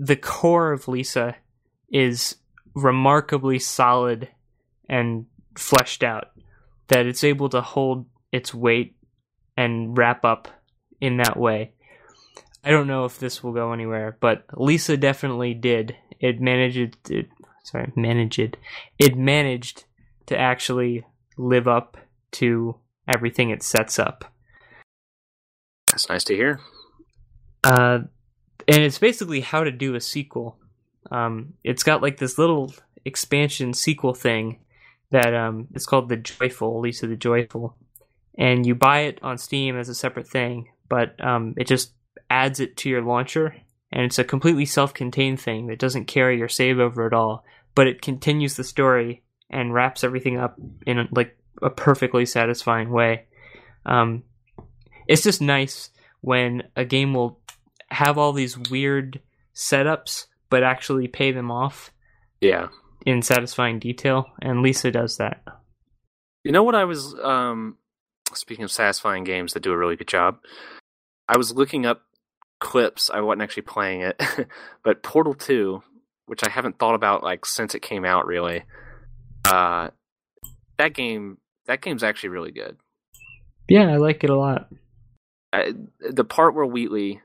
the core of Lisa is remarkably solid and fleshed out. That it's able to hold its weight and wrap up in that way. I don't know if this will go anywhere, but Lisa definitely did. It managed it sorry, managed it It managed to actually live up to everything it sets up. that's nice to hear. Uh, and it's basically how to do a sequel. Um, it's got like this little expansion sequel thing that um it's called the Joyful, Lisa the Joyful, and you buy it on Steam as a separate thing, but um it just adds it to your launcher, and it's a completely self-contained thing that doesn't carry your save over at all, but it continues the story and wraps everything up in like a perfectly satisfying way. Um, it's just nice when a game will have all these weird setups, but actually pay them off Yeah. in satisfying detail, and Lisa does that. You know what I was um speaking of satisfying games that do a really good job. I was looking up clips. I wasn't actually playing it, but Portal 2, which I haven't thought about like since it came out really. Uh that game that game's actually really good. Yeah, I like it a lot. uh, the part where Wheatley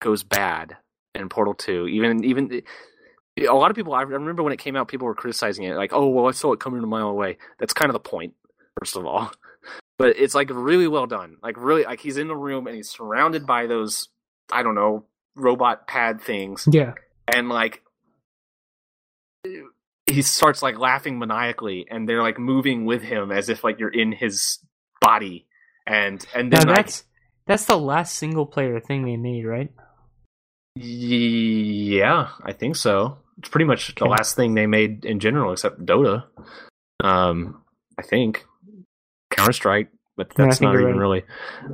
goes bad in Portal Two, even even a lot of people. I remember when it came out, people were criticizing it, like, "Oh, well, I saw it coming a mile away." That's kind of the point, first of all. But it's like really well done. Like really, like he's in the room and he's surrounded by those, I don't know, robot pad things, Yeah, and like he starts like laughing maniacally, and they're like moving with him as if like you're in his body, and and now then like, that's that's the last single player thing they made, right? Yeah, I think so. It's pretty much the last thing they made in general, except Dota. Um, I think Counter Strike, but that's think not even right. really.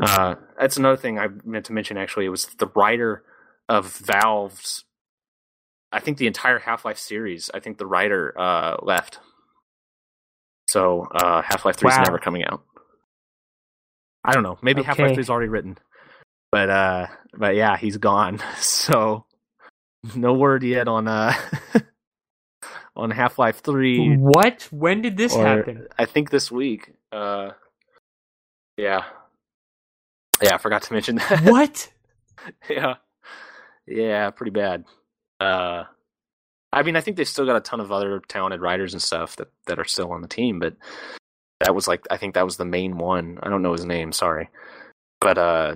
Uh, that's another thing I meant to mention. Actually, it was the writer of Valve's. I think the entire Half Life series. I think the writer uh, left. So uh, Half Life Three is Wow. never coming out. I don't know. Maybe Half Life Three is already written, but uh, but yeah, he's gone. So no word yet on uh on Half Life Three. What? When did this or- happen? I think this week. Uh, yeah, yeah. I forgot to mention that. what? yeah, yeah. Pretty bad. Uh, I mean, I think they've still got a ton of other talented writers and stuff that that are still on the team, but that was like I think that was the main one. I don't know his name. Sorry, but uh,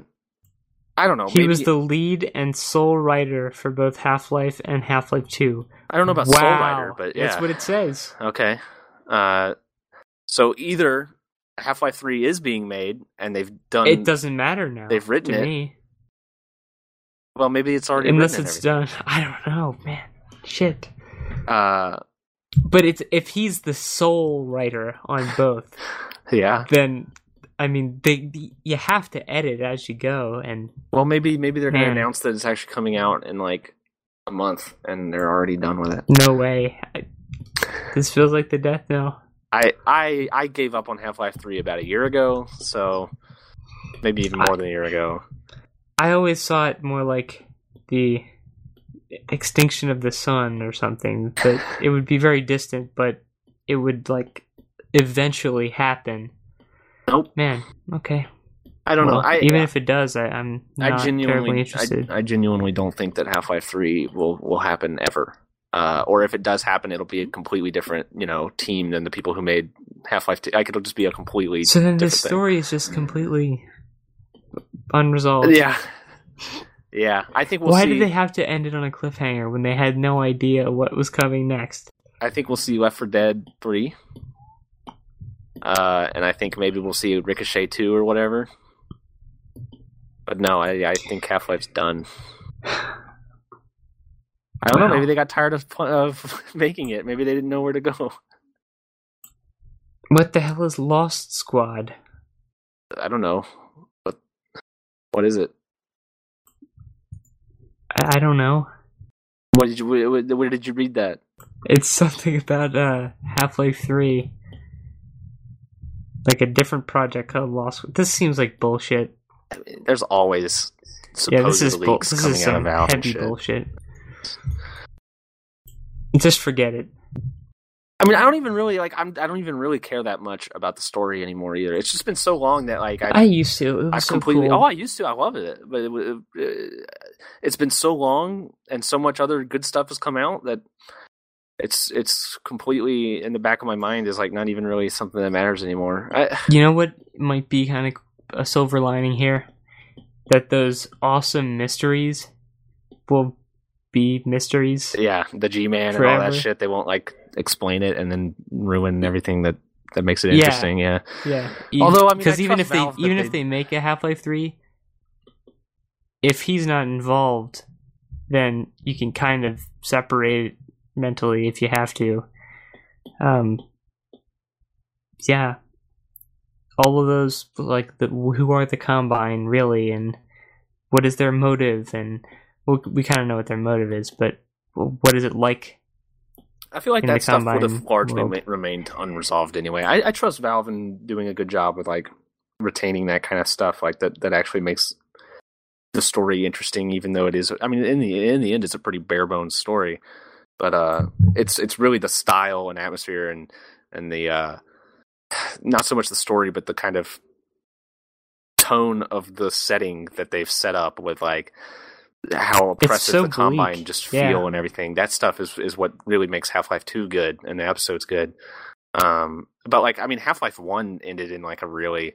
I don't know. He was the lead and sole writer for both Half Life and Half Life Two. I don't know about wow, Soul Rider, but yeah, that's what it says. Okay. Uh, so either Half Life Three is being made, and they've done. it doesn't matter now. they've written it, me, Well, maybe it's already unless it's done. I don't know, man. Shit. Uh, But it's if he's the sole writer on both, yeah. then I mean, they you have to edit as you go, and Well, maybe maybe they're going to announce that it's actually coming out in like a month, and they're already done with it. no way. I, this feels like the death knell. I I I gave up on Half Life Three about a year ago, so maybe even more than a year ago. I always saw it more like the extinction of the sun or something. That it would be very distant, but it would like eventually happen. Nope. Man, okay. I don't know. I even if it does, I, I'm I not terribly genuinely, interested. I, I genuinely don't think that Half Life Three will will happen ever. Uh, or if it does happen, it'll be a completely different, you know, team than the people who made Half Life Two. Like it'll just be a completely so then the different thing. story is just completely unresolved. Yeah, yeah. I think we'll Why see. did they have to end it on a cliffhanger when they had no idea what was coming next? I think we'll see Left 4 Dead Three. Uh, and I think maybe we'll see Ricochet Two or whatever. But no, I I think Half Life's done. I don't know. Maybe they got tired of of making it. Maybe they didn't know where to go. What the hell is Lost Squad? I don't know. What what is it? I, I don't know. What did you where, where did you read that? It's something about uh, Half Life Three, like a different project called Lost. This seems like bullshit. I mean, there's always supposed yeah, this is bull- leaks this coming is out of some Valve heavy shit. bullshit. Just forget it. I mean, I don't even really like. I'm. I don't even really care that much about the story anymore either. It's just been so long that like I I, used to. It was I've so completely. cool. Oh, I used to. I love it, but it, w- uh, it's been so long, and so much other good stuff has come out that it's it's completely in the back of my mind is like not even really something that matters anymore. I, You know what might be kind of a silver lining here? That those awesome mysteries will be mysteries. Yeah, the G Man and all that shit. They won't like explain it and then ruin everything that that makes it Yeah. interesting. Yeah. Yeah. Although, I mean, because even if they Valve that even if they make a Half Life Three, if he's not involved, then you can kind of separate it mentally if you have to. Um. Yeah. All of those, like the who are the Combine really, and what is their motive, and well, we kind of know what their motive is, but what is it like? I feel like that stuff would have largely world. remained unresolved anyway. I, I trust Valve in doing a good job with like retaining that kind of stuff, like that that actually makes the story interesting, even though it is. I mean, in the in the end, it's a pretty bare bones story, but uh, it's it's really the style and atmosphere and and the uh, not so much the story, but the kind of tone of the setting that they've set up with like how oppressive so the combine bleak. just Yeah. feel and everything. That stuff is is what really makes Half Life Two good and the episode's good. Um, but like I mean, Half Life One ended in like a really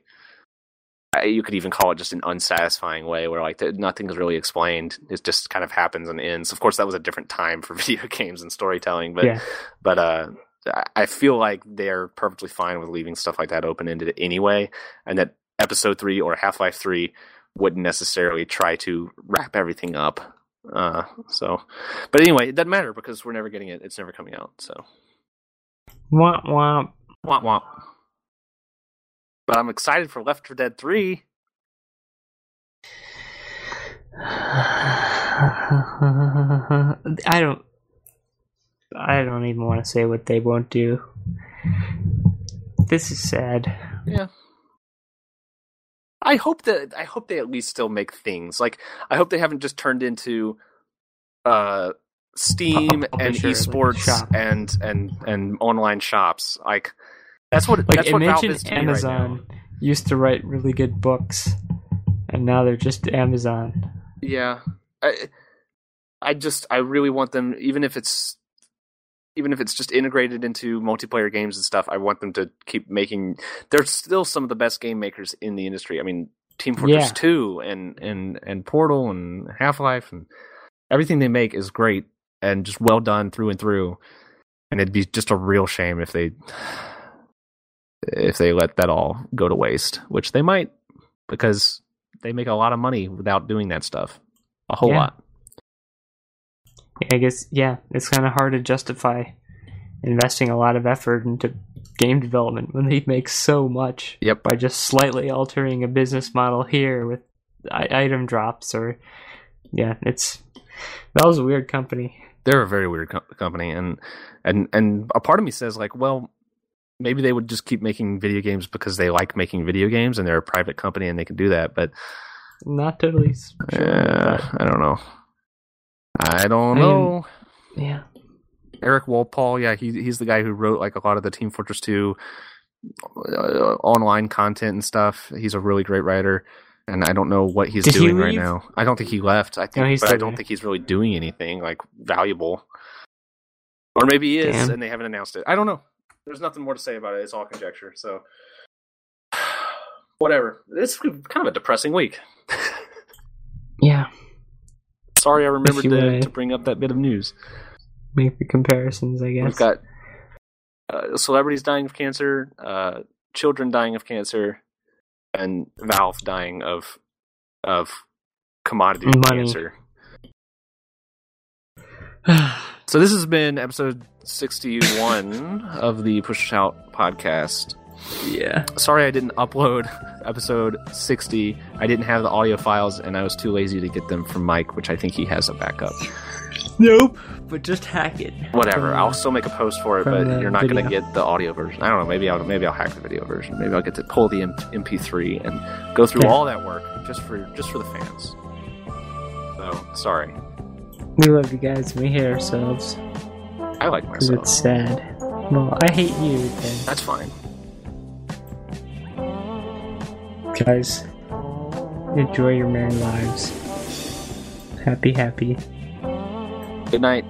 you could even call it just an unsatisfying way where like th- nothing's really explained. It just kind of happens and ends. Of course, that was a different time for video games and storytelling, but yeah. but uh, I- feel like they're perfectly fine with leaving stuff like that open ended anyway, and that Episode Three or Half Life Three wouldn't necessarily try to wrap everything up. Uh, so, but anyway, it doesn't matter because we're never getting it. It's never coming out. So, Womp womp. womp womp. But I'm excited for Left 4 Dead 3. I don't. I don't even want to say what they won't do. This is sad. Yeah. I hope that I hope they at least still make things. Like I hope they haven't just turned into uh Steam and esports and and and online shops. Like that's what Like that's what imagine to me right. Amazon used to write really good books, and now they're just Amazon. Yeah. I I just I really want them even if it's even if it's just integrated into multiplayer games and stuff, I want them to keep making they're still some of the best game makers in the industry. I mean, Team Fortress Yeah. 2 and and and Portal and Half-Life and everything they make is great and just well done through and through. And it'd be just a real shame if they if they let that all go to waste, which they might because they make a lot of money without doing that stuff. A whole Yeah. lot. I guess yeah, it's kind of hard to justify investing a lot of effort into game development when they make so much Yep. by just slightly altering a business model here with I- item drops or yeah, it's that was a weird company. They're a very weird co- company, and and and a part of me says like, well, maybe they would just keep making video games because they like making video games, and they're a private company and they can do that. But Not totally sure. uh, I don't know. I don't I know. but yeah, Erik Wolpaw, yeah, he he's the guy who wrote like a lot of the Team Fortress 2 uh, online content and stuff. He's a really great writer, and I don't know what he's Did he doing right now. I don't think he left. I think, No, but I don't there. think he's really doing anything like valuable. Or maybe he is, Damn. and they haven't announced it. I don't know. There's nothing more to say about it. It's all conjecture. So, whatever. It's kind of a depressing week. yeah. Sorry, I remembered to, to bring up that bit of news. Make the comparisons, I guess. We've got uh, celebrities dying of cancer, uh, children dying of cancer, and Valve dying of of commodity Money. cancer. So this has been episode sixty-one of the Push Out podcast. yeah. Sorry, I didn't upload episode sixty. I didn't have the audio files, and I was too lazy to get them from Mike, which I think he has a backup. Nope. But just hack it. Whatever. From- I'll still make a post for it, but you're not going to get the audio version. I don't know. Maybe I'll maybe I'll hack the video version. Maybe I'll get to pull the MP3 and go through all that work just for just for the fans. So sorry we love you guys. We hate ourselves. I like myself. It's sad. Well, I hate you. Then. That's fine. Guys, enjoy your married lives. Happy, happy. Good night.